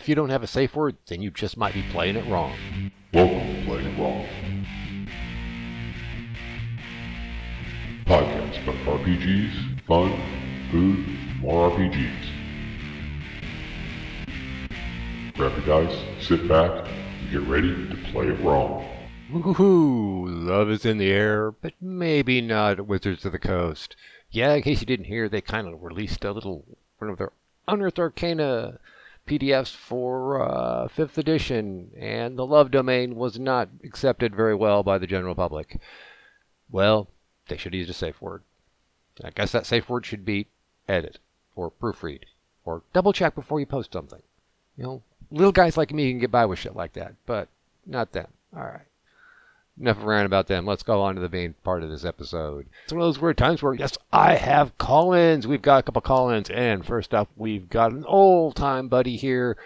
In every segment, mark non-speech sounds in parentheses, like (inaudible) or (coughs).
if you don't have a safe word, then you just might be playing it wrong. Welcome to Playing It Wrong. Podcast about RPGs, fun, food, more RPGs. Grab your dice, sit back, and get ready to play it wrong. Woohoo! Love is in the air, but maybe not Wizards of the Coast. Yeah, in case you didn't hear, they kind of released a little one of their Unearthed Arcana PDFs for uh, 5th edition, and the love domain was not accepted very well by the general public. Well, they should use a safe word. I guess that safe word should be edit, or proofread, or double check before you post something. You know, little guys like me can get by with shit like that, but not them. All right. Enough around about them. Let's go on to the main part of this episode. It's one of those weird times where, yes, I have call ins. We've got a couple call ins. And first up, we've got an old time buddy here.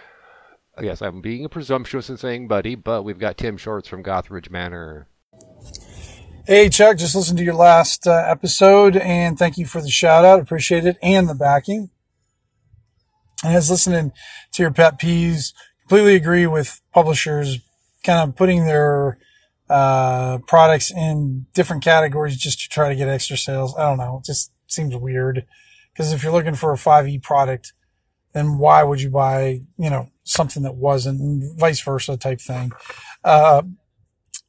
Yes, I'm being presumptuous in saying buddy, but we've got Tim Shorts from Gothridge Manor. Hey, Chuck, just listened to your last uh, episode and thank you for the shout out. Appreciate it and the backing. And as listening to your pet peeves, completely agree with publishers kind of putting their uh, products in different categories just to try to get extra sales. I don't know. It just seems weird because if you're looking for a 5e product, then why would you buy, you know, something that wasn't and vice versa type thing. Uh,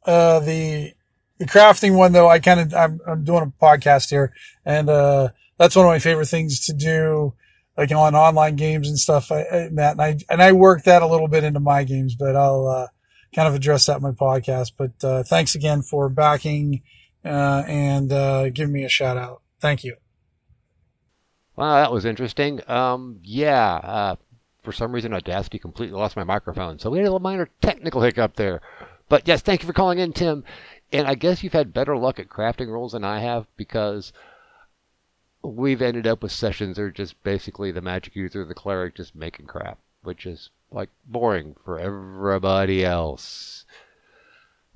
uh, the, the crafting one though, I kind of, I'm, I'm doing a podcast here and, uh, that's one of my favorite things to do, like on online games and stuff, I, I, Matt, and I, and I work that a little bit into my games, but I'll, uh, kind of address that in my podcast. But uh, thanks again for backing uh, and uh, giving me a shout out. Thank you. Wow, that was interesting. Um, yeah, uh, for some reason Audacity completely lost my microphone, so we had a little minor technical hiccup there. But yes, thank you for calling in, Tim. And I guess you've had better luck at crafting rules than I have because we've ended up with sessions that are just basically the magic user, the cleric, just making crap, which is like boring for everybody else.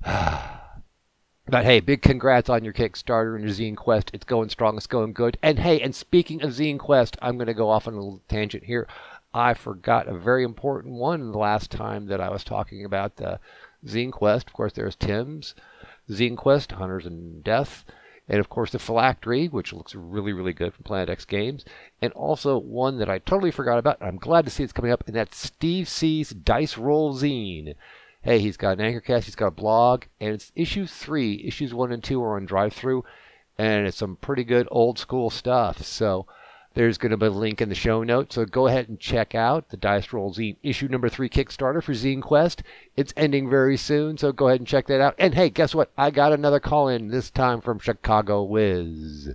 (sighs) but hey, big congrats on your Kickstarter and your Zine Quest. It's going strong, it's going good. And hey, and speaking of Zine Quest, I'm going to go off on a little tangent here. I forgot a very important one the last time that I was talking about the Zine Quest. Of course, there's Tim's Zine Quest, Hunters and Death and of course the phylactery, which looks really, really good from Planet X Games, and also one that I totally forgot about. I'm glad to see it's coming up, and that's Steve C's Dice Roll Zine. Hey, he's got an anchorcast, he's got a blog, and it's issue three. Issues one and two are on DriveThru, and it's some pretty good old school stuff. So there's going to be a link in the show notes, so go ahead and check out the Dice Roll Zine issue number three Kickstarter for Zine Quest. It's ending very soon, so go ahead and check that out. And hey, guess what? I got another call in this time from Chicago Wiz.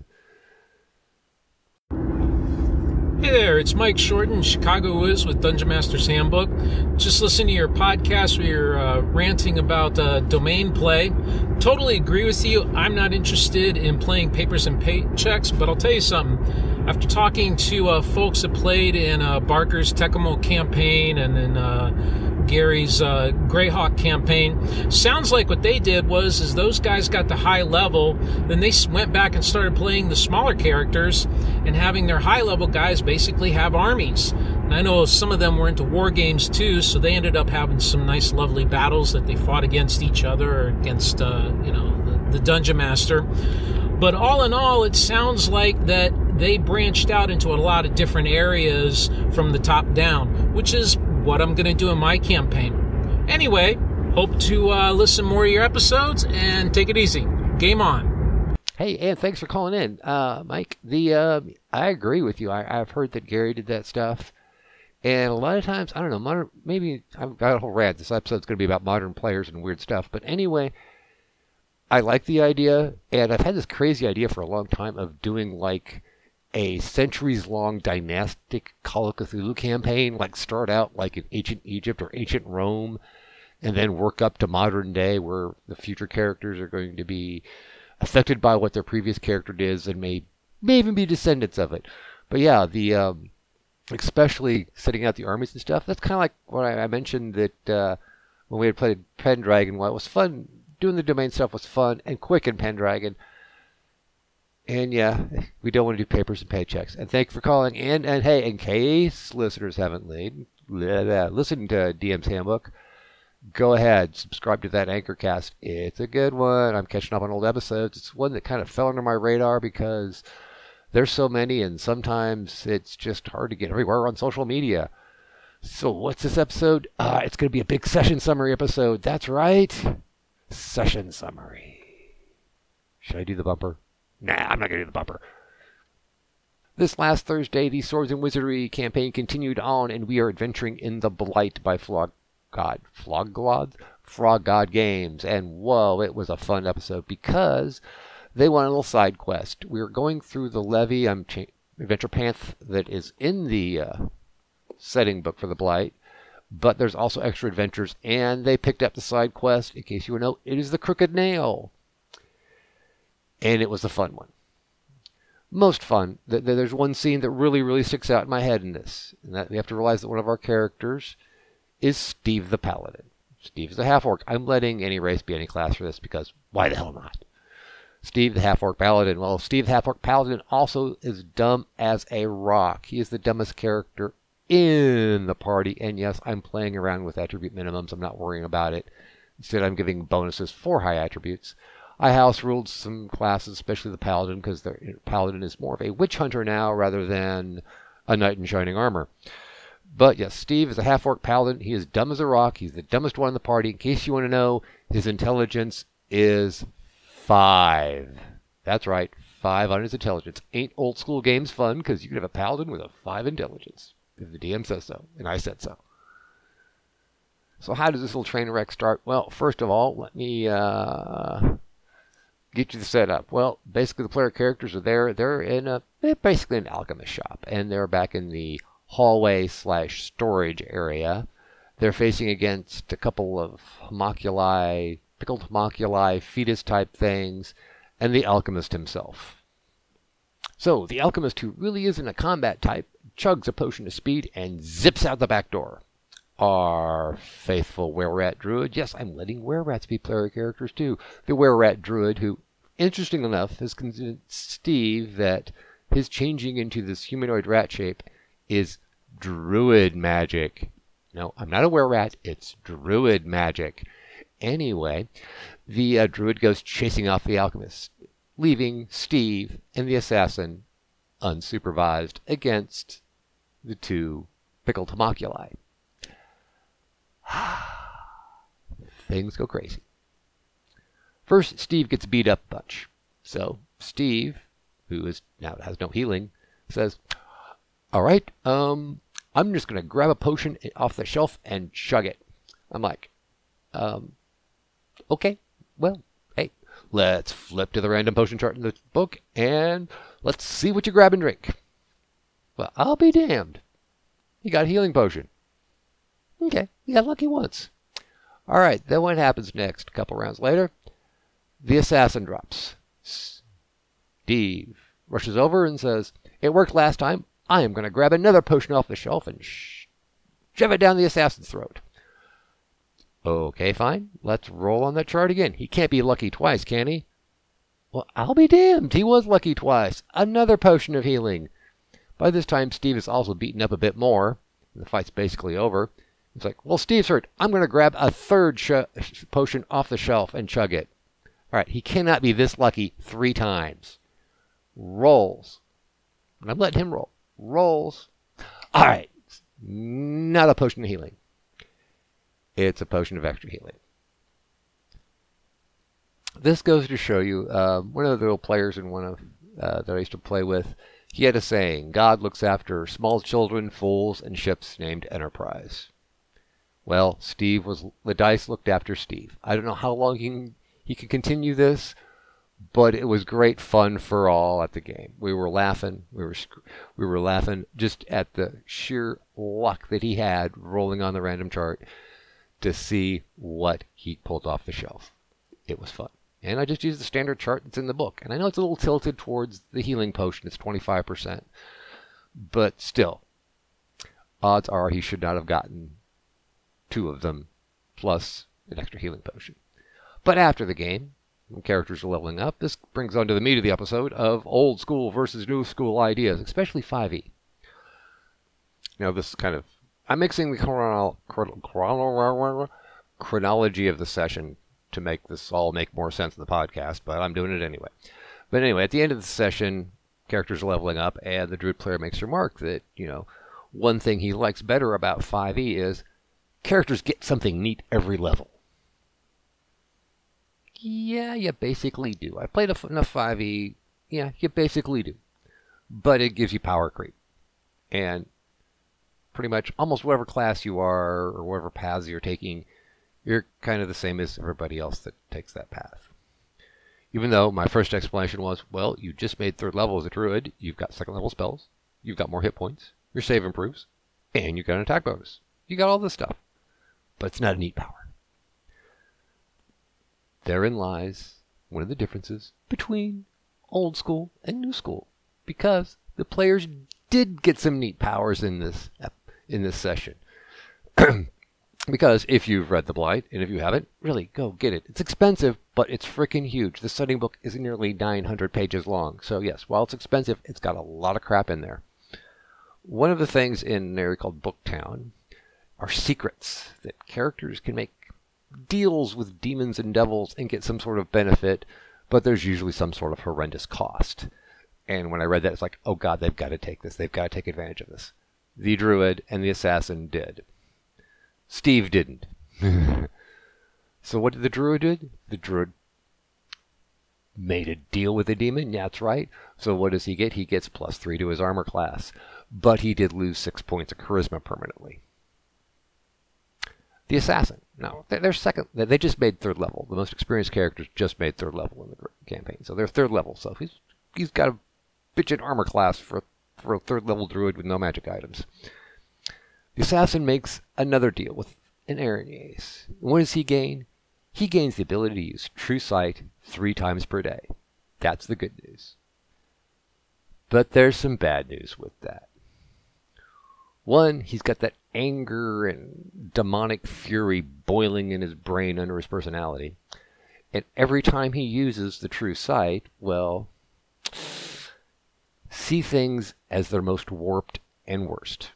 Hey there, it's Mike Shorten, Chicago Wiz with Dungeon Master's Handbook. Just listen to your podcast where you're uh, ranting about uh, domain play. Totally agree with you. I'm not interested in playing papers and paychecks, but I'll tell you something after talking to uh, folks that played in uh, Barker's Tekumel campaign and then uh, Gary's uh, Greyhawk campaign, sounds like what they did was is those guys got the high level, then they went back and started playing the smaller characters and having their high level guys basically have armies. And I know some of them were into war games too, so they ended up having some nice, lovely battles that they fought against each other or against, uh, you know, the, the dungeon master. But all in all, it sounds like that they branched out into a lot of different areas from the top down, which is what I'm going to do in my campaign. Anyway, hope to uh, listen more of your episodes and take it easy. Game on. Hey, and thanks for calling in, uh, Mike. The uh, I agree with you. I, have heard that Gary did that stuff, and a lot of times I don't know. Modern, maybe I've got a whole rant. This episode's going to be about modern players and weird stuff. But anyway, I like the idea, and I've had this crazy idea for a long time of doing like a centuries long dynastic Call of Cthulhu campaign, like start out like in ancient Egypt or ancient Rome, and then work up to modern day where the future characters are going to be affected by what their previous character did and may may even be descendants of it. But yeah, the um, especially setting out the armies and stuff. That's kind of like what I, mentioned that uh, when we had played Pendragon. Well, it was fun doing the domain stuff was fun and quick in Pendragon and yeah, we don't want to do papers and paychecks. And thank you for calling. And and hey, in case listeners haven't laid, listen to DM's Handbook, go ahead, subscribe to that Anchorcast. It's a good one. I'm catching up on old episodes. It's one that kind of fell under my radar because there's so many, and sometimes it's just hard to get everywhere on social media. So, what's this episode? Uh, it's going to be a big session summary episode. That's right. Session summary. Should I do the bumper? Nah, I'm not going to do the bumper. This last Thursday, the Swords and Wizardry campaign continued on, and we are adventuring in the Blight by Flog God. Flog God? Frog God Games. And whoa, it was a fun episode because they want a little side quest. We are going through the levy um, cha- adventure path that is in the uh, setting book for the Blight, but there's also extra adventures, and they picked up the side quest. In case you would know, it is the Crooked Nail, and it was a fun one most fun. There's one scene that really, really sticks out in my head in this, and that we have to realize that one of our characters is Steve the Paladin. Steve is a half orc. I'm letting any race be any class for this because why the hell not? Steve the half orc paladin. Well, Steve the half orc paladin also is dumb as a rock. He is the dumbest character in the party, and yes, I'm playing around with attribute minimums. I'm not worrying about it. Instead, I'm giving bonuses for high attributes. I house ruled some classes, especially the paladin, because the paladin is more of a witch hunter now rather than a knight in shining armor. But yes, Steve is a half orc paladin. He is dumb as a rock. He's the dumbest one in the party. In case you want to know, his intelligence is five. That's right, five on his intelligence. Ain't old school games fun because you can have a paladin with a five intelligence if the DM says so, and I said so. So how does this little train wreck start? Well, first of all, let me uh, get you the setup. Well, basically the player characters are there. They're in a basically an alchemist shop, and they're back in the hallway slash storage area. They're facing against a couple of homunculi, pickled homunculi, fetus type things, and the alchemist himself. So the alchemist, who really isn't a combat type, chugs a potion of speed and zips out the back door. Our faithful were druid, yes, I'm letting were be player characters too. The were druid, who interesting enough, has convinced Steve that his changing into this humanoid rat shape is druid magic. No, I'm not a were rat. It's druid magic. Anyway, the uh, druid goes chasing off the alchemist, leaving Steve and the assassin unsupervised against the two pickled homunculi. (sighs) Things go crazy. First, Steve gets beat up a bunch. So Steve, who is now has no healing, says, "All right, um, I'm just gonna grab a potion off the shelf and chug it." I'm like, um, okay, well, hey, let's flip to the random potion chart in the book and let's see what you grab and drink. Well, I'll be damned. He got healing potion. Okay, you got lucky once. All right, then what happens next? A couple rounds later, the assassin drops. Steve rushes over and says, It worked last time. I am going to grab another potion off the shelf and shove it down the assassin's throat. Okay, fine. Let's roll on that chart again. He can't be lucky twice, can he? Well, I'll be damned. He was lucky twice. Another potion of healing. By this time, Steve is also beaten up a bit more. The fight's basically over. It's like, well, Steve's hurt. I'm going to grab a third sh- potion off the shelf and chug it. All right, he cannot be this lucky three times. Rolls. And I'm letting him roll. Rolls. All right, not a potion of healing. It's a potion of extra healing. This goes to show you uh, one of the little players in one of uh, that I used to play with. He had a saying: "God looks after small children, fools, and ships named Enterprise." Well, Steve was the dice looked after Steve. I don't know how long he he could continue this, but it was great fun for all at the game. We were laughing. We were we were laughing just at the sheer luck that he had rolling on the random chart to see what he pulled off the shelf. It was fun. And I just used the standard chart that's in the book. And I know it's a little tilted towards the healing potion. It's 25%. But still, odds are he should not have gotten two of them plus an extra healing potion. But after the game, when characters are leveling up, this brings on to the meat of the episode of old school versus new school ideas, especially 5e. Now, this is kind of I'm mixing the chronol- chron- chronol- chronology of the session to make this all make more sense in the podcast, but I'm doing it anyway. But anyway, at the end of the session, characters are leveling up, and the druid player makes a remark that, you know, one thing he likes better about 5e is characters get something neat every level. Yeah, you basically do. I played enough 5e. Yeah, you basically do. But it gives you power creep. And pretty much almost whatever class you are or whatever paths you're taking, you're kind of the same as everybody else that takes that path. Even though my first explanation was, well, you just made third level as a druid, you've got second level spells, you've got more hit points, your save improves, and you got an attack bonus. You got all this stuff. But it's not a neat power. Therein lies one of the differences between old school and new school. Because the players did get some neat powers in this in this session. (clears throat) because if you've read The Blight, and if you haven't, really go get it. It's expensive, but it's freaking huge. The studying book is nearly 900 pages long. So, yes, while it's expensive, it's got a lot of crap in there. One of the things in an area called Booktown are secrets that characters can make deals with demons and devils and get some sort of benefit, but there's usually some sort of horrendous cost. And when I read that, it's like, oh god, they've got to take this. They've got to take advantage of this. The druid and the assassin did. Steve didn't. (laughs) so what did the druid do? The druid made a deal with the demon. Yeah, that's right. So what does he get? He gets plus three to his armor class. But he did lose six points of charisma permanently. The assassin. No, they're second. They just made third level. The most experienced characters just made third level in the campaign, so they're third level. So he's he's got a bitchin' armor class for for a third level druid with no magic items. The assassin makes another deal with an Erinnyes. What does he gain? He gains the ability to use True Sight three times per day. That's the good news. But there's some bad news with that. One, he's got that anger and demonic fury boiling in his brain under his personality. And every time he uses the true sight, well, see things as their most warped and worst.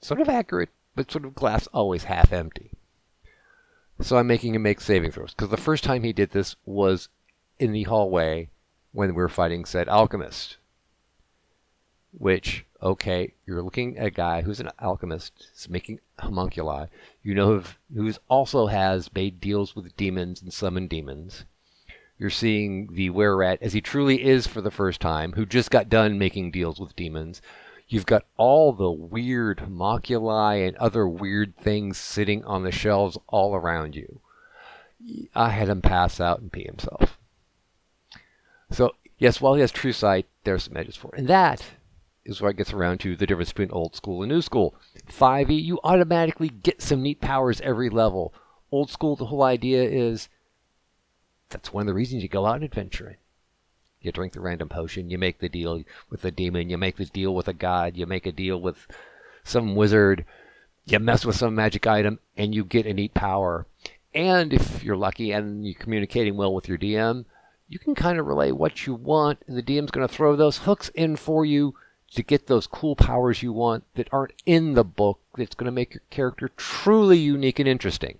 Sort of accurate, but sort of glass always half empty. So I'm making him make saving throws, because the first time he did this was in the hallway when we were fighting said alchemist. Which okay, you're looking at a guy who's an alchemist, is making homunculi. You know who's also has made deals with demons and summoned demons. You're seeing the were rat as he truly is for the first time, who just got done making deals with demons. You've got all the weird homunculi and other weird things sitting on the shelves all around you. I had him pass out and pee himself. So, yes, while he has true sight, there's some edges for it. And that is where what gets around to the difference between old school and new school. 5e, you automatically get some neat powers every level. Old school, the whole idea is that's one of the reasons you go out adventuring. You drink the random potion, you make the deal with the demon, you make the deal with a god, you make a deal with some wizard, you mess with some magic item, and you get a neat power. And if you're lucky and you're communicating well with your DM, you can kind of relay what you want, and the DM's going to throw those hooks in for you to get those cool powers you want that aren't in the book that's going to make your character truly unique and interesting.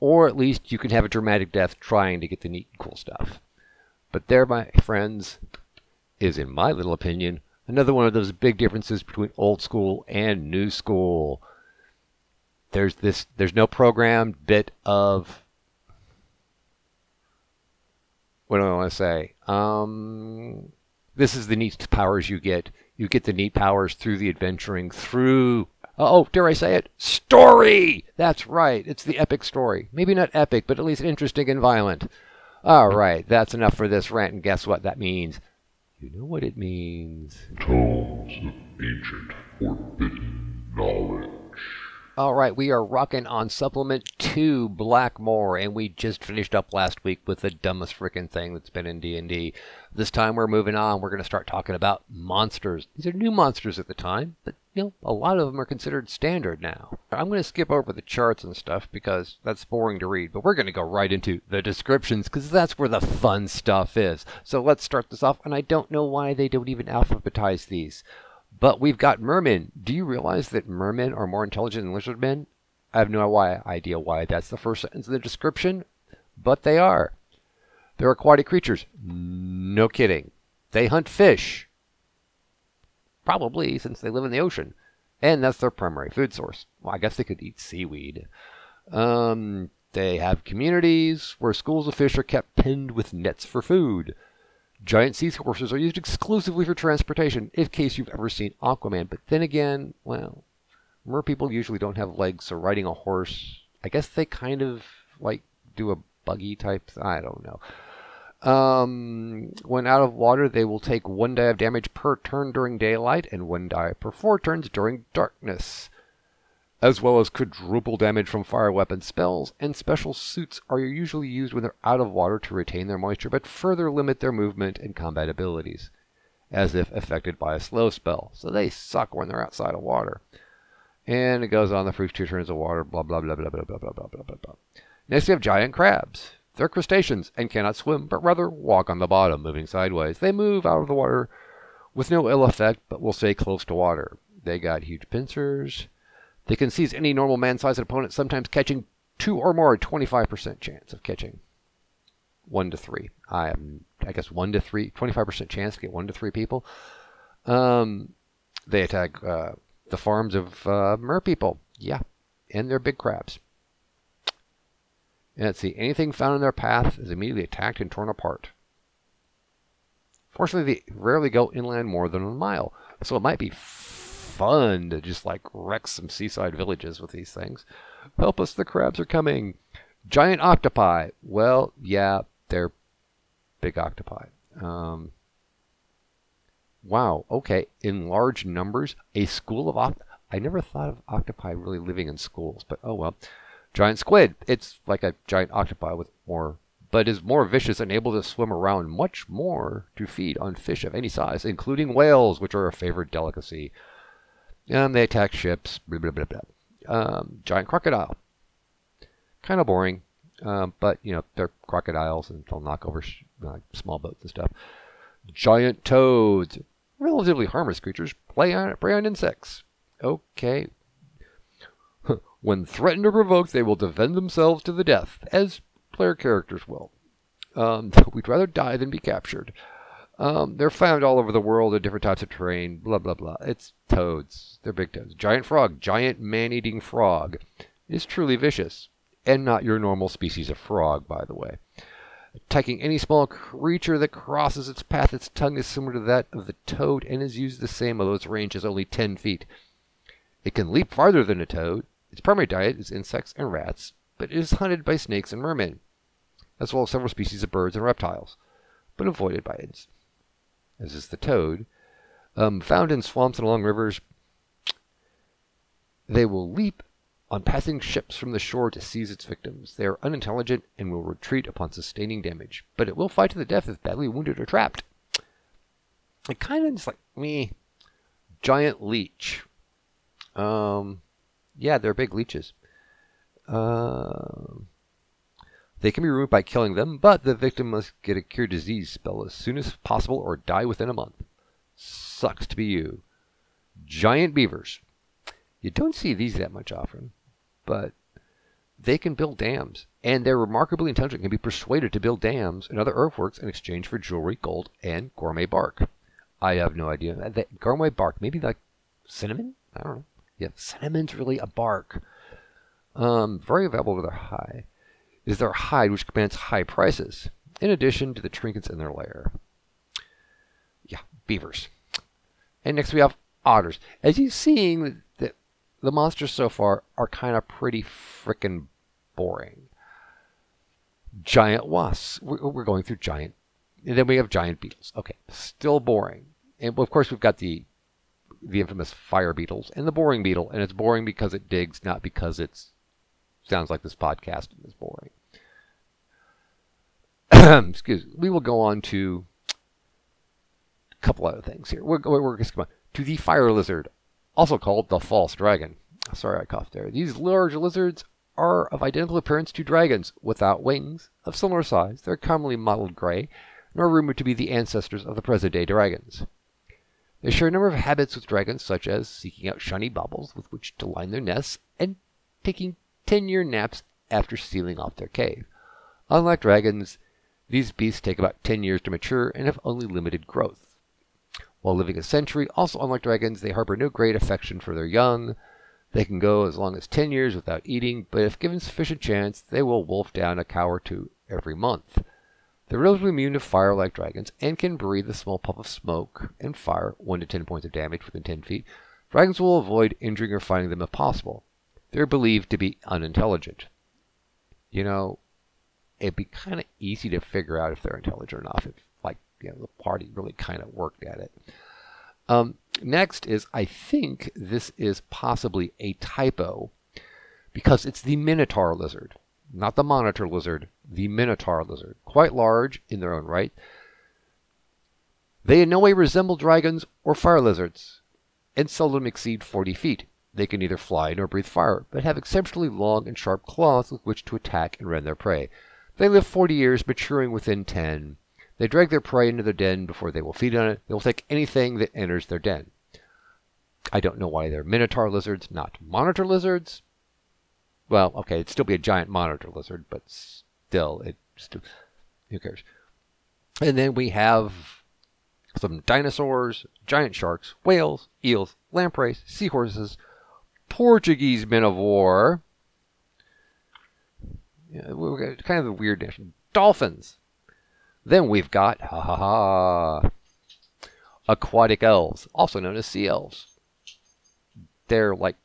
Or at least you can have a dramatic death trying to get the neat and cool stuff. But there, my friends, is, in my little opinion, another one of those big differences between old school and new school. There's this there's no programmed bit of what do I want to say? Um, this is the neat powers you get you get the neat powers through the adventuring, through, uh, oh, dare I say it? Story! That's right, it's the epic story. Maybe not epic, but at least interesting and violent. All right, that's enough for this rant, and guess what that means? You know what it means. Tomes of ancient forbidden knowledge. All right, we are rocking on supplement two, Blackmoor, and we just finished up last week with the dumbest freaking thing that's been in D&D. This time we're moving on. We're going to start talking about monsters. These are new monsters at the time, but you know, a lot of them are considered standard now. I'm going to skip over the charts and stuff because that's boring to read, but we're going to go right into the descriptions because that's where the fun stuff is. So let's start this off, and I don't know why they don't even alphabetize these. But we've got mermen. Do you realize that mermen are more intelligent than lizardmen? I have no idea why that's the first sentence of the description, but they are. They're aquatic creatures. No kidding. They hunt fish. Probably, since they live in the ocean. And that's their primary food source. Well, I guess they could eat seaweed. Um, they have communities where schools of fish are kept pinned with nets for food. Giant seahorses are used exclusively for transportation, in case you've ever seen Aquaman. But then again, well, mer people usually don't have legs, so riding a horse, I guess they kind of like do a buggy type. I don't know. Um, when out of water, they will take one die of damage per turn during daylight and one die per four turns during darkness, as well as quadruple damage from fire weapon spells. And special suits are usually used when they're out of water to retain their moisture, but further limit their movement and combat abilities, as if affected by a slow spell. So they suck when they're outside of water. And it goes on the first two turns of water, blah blah blah blah blah blah blah blah blah blah. Next we have giant crabs. They're crustaceans and cannot swim, but rather walk on the bottom, moving sideways. They move out of the water with no ill effect, but will stay close to water. They got huge pincers. They can seize any normal man-sized opponent, sometimes catching two or more, 25% chance of catching. One to three. I am, I guess one to three, 25% chance to get one to three people. Um, they attack uh, the farms of uh, mer people. Yeah, and they're big crabs. And let's see, anything found in their path is immediately attacked and torn apart. Fortunately, they rarely go inland more than a mile, so it might be fun to just like wreck some seaside villages with these things. Help us, the crabs are coming. Giant octopi. Well, yeah, they're big octopi. Um, wow, okay, in large numbers, a school of octopi. I never thought of octopi really living in schools, but oh well. Giant squid. It's like a giant octopi with more, but is more vicious and able to swim around much more to feed on fish of any size, including whales, which are a favorite delicacy. And they attack ships. Blah blah blah blah. Um, giant crocodile. Kind of boring, um, but you know they're crocodiles and they'll knock over sh- like small boats and stuff. Giant toads, relatively harmless creatures, prey on, prey on insects. Okay, when threatened or provoked, they will defend themselves to the death, as player characters will. Um, (laughs) we'd rather die than be captured. Um, they're found all over the world in different types of terrain, blah, blah, blah. It's toads. They're big toads. Giant frog, giant man eating frog, is truly vicious, and not your normal species of frog, by the way. Attacking any small creature that crosses its path, its tongue is similar to that of the toad and is used the same, although its range is only 10 feet. It can leap farther than a toad, its primary diet is insects and rats, but it is hunted by snakes and mermen, as well as several species of birds and reptiles, but avoided by it, as is the toad. Um, found in swamps and along rivers, they will leap on passing ships from the shore to seize its victims. They are unintelligent and will retreat upon sustaining damage, but it will fight to the death if badly wounded or trapped. It kind of just like me, giant leech. Um, yeah, they're big leeches. Uh, they can be removed by killing them, but the victim must get a cure disease spell as soon as possible or die within a month. Sucks to be you. Giant beavers. You don't see these that much often, but they can build dams, and they're remarkably intelligent and can be persuaded to build dams and other earthworks in exchange for jewelry, gold, and gourmet bark. I have no idea. That gourmet bark, maybe like cinnamon? I don't know. Yeah, cinnamon's really a bark. Um, very valuable to their hide is their hide, which commands high prices, in addition to the trinkets in their lair. Yeah, beavers. And next we have otters. As you've seen, the, the monsters so far are kind of pretty frickin' boring. Giant wasps. We're, we're going through giant. And then we have giant beetles. Okay, still boring. And of course, we've got the the infamous fire beetles and the boring beetle, and it's boring because it digs, not because it sounds like this podcast is boring. (clears throat) Excuse me. We will go on to a couple other things here. We're, we're, just going to the fire lizard, also called the false dragon. Sorry, I coughed there. These large lizards are of identical appearance to dragons, without wings, of similar size. They're commonly mottled gray, and are rumored to be the ancestors of the present-day dragons. They share a number of habits with dragons, such as seeking out shiny baubles with which to line their nests and taking 10 year naps after sealing off their cave. Unlike dragons, these beasts take about 10 years to mature and have only limited growth. While living a century, also unlike dragons, they harbor no great affection for their young. They can go as long as 10 years without eating, but if given sufficient chance, they will wolf down a cow or two every month. They're relatively immune to fire like dragons and can breathe a small puff of smoke and fire 1 to 10 points of damage within 10 feet. Dragons will avoid injuring or fighting them if possible. They're believed to be unintelligent. You know, it'd be kind of easy to figure out if they're intelligent not if, like, you know, the party really kind of worked at it. Um, next is, I think this is possibly a typo because it's the Minotaur lizard, not the monitor lizard, the Minotaur lizard. Quite large in their own right. They in no way resemble dragons or fire lizards and seldom exceed 40 feet. They can neither fly nor breathe fire, but have exceptionally long and sharp claws with which to attack and rend their prey. They live 40 years, maturing within 10. They drag their prey into their den before they will feed on it. They will take anything that enters their den. I don't know why they're minotaur lizards, not monitor lizards. Well, okay, it'd still be a giant monitor lizard, but still, it still, who cares? And then we have some dinosaurs, giant sharks, whales, eels, lampreys, seahorses, Portuguese men of war. Kind of a weird nation. Dolphins. Then we've got ha ha ha aquatic elves, also known as sea elves. They're like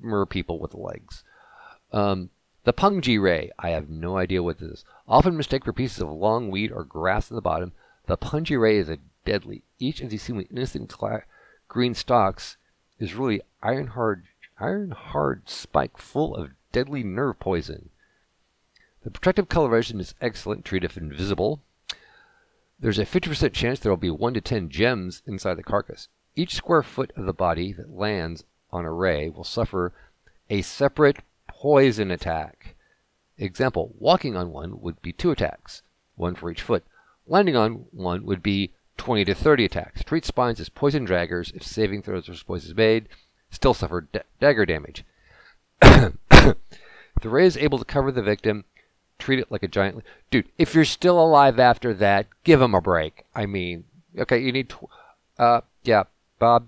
mer people with legs. Um, the Pungi Ray, I have no idea what this is. Often mistaken for pieces of long weed or grass in the bottom. The Pungi Ray is a deadly. Each of these seemingly innocent cla- green stalks is really iron hard, iron hard spike full of deadly nerve poison. The protective coloration is excellent, treat if invisible. There's a 50% chance there will be 1 to 10 gems inside the carcass. Each square foot of the body that lands on a ray will suffer a separate poison attack. Example, walking on one would be 2 attacks, one for each foot. Landing on one would be 20 to 30 attacks. Treat spines as poison daggers if saving throws or poison made. Still suffer da- dagger damage. (coughs) the ray is able to cover the victim, treat it like a giant. Dude, if you're still alive after that, give him a break. I mean, okay, you need. Tw- uh, yeah, Bob,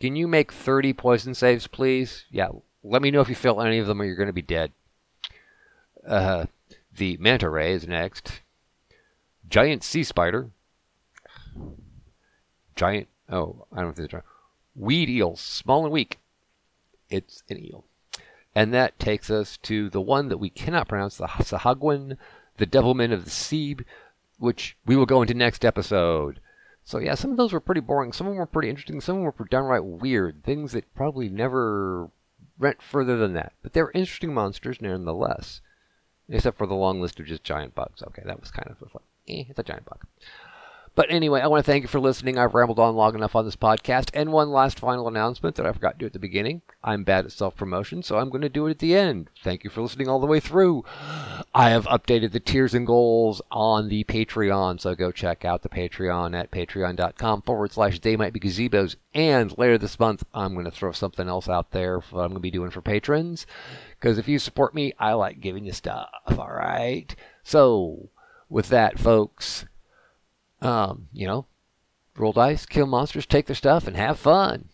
can you make 30 poison saves, please? Yeah, let me know if you fail any of them or you're going to be dead. Uh, the manta ray is next. Giant sea spider. Giant. Oh, I don't this is giant. Weed eels, small and weak. It's an eel. And that takes us to the one that we cannot pronounce, the Sahuagin, the Devilman of the Sea, which we will go into next episode. So yeah, some of those were pretty boring. Some of them were pretty interesting. Some of them were downright weird. Things that probably never went further than that. But they were interesting monsters nonetheless. Except for the long list of just giant bugs. Okay, that was kind of a fun. Eh, it's a giant bug. But anyway, I want to thank you for listening. I've rambled on long enough on this podcast. And one last final announcement that I forgot to do at the beginning. I'm bad at self promotion, so I'm going to do it at the end. Thank you for listening all the way through. I have updated the tiers and goals on the Patreon, so go check out the Patreon at patreon.com forward slash they might be gazebos. And later this month, I'm going to throw something else out there for what I'm going to be doing for patrons. Because if you support me, I like giving you stuff, all right? So, with that, folks, um, you know, roll dice, kill monsters, take their stuff, and have fun.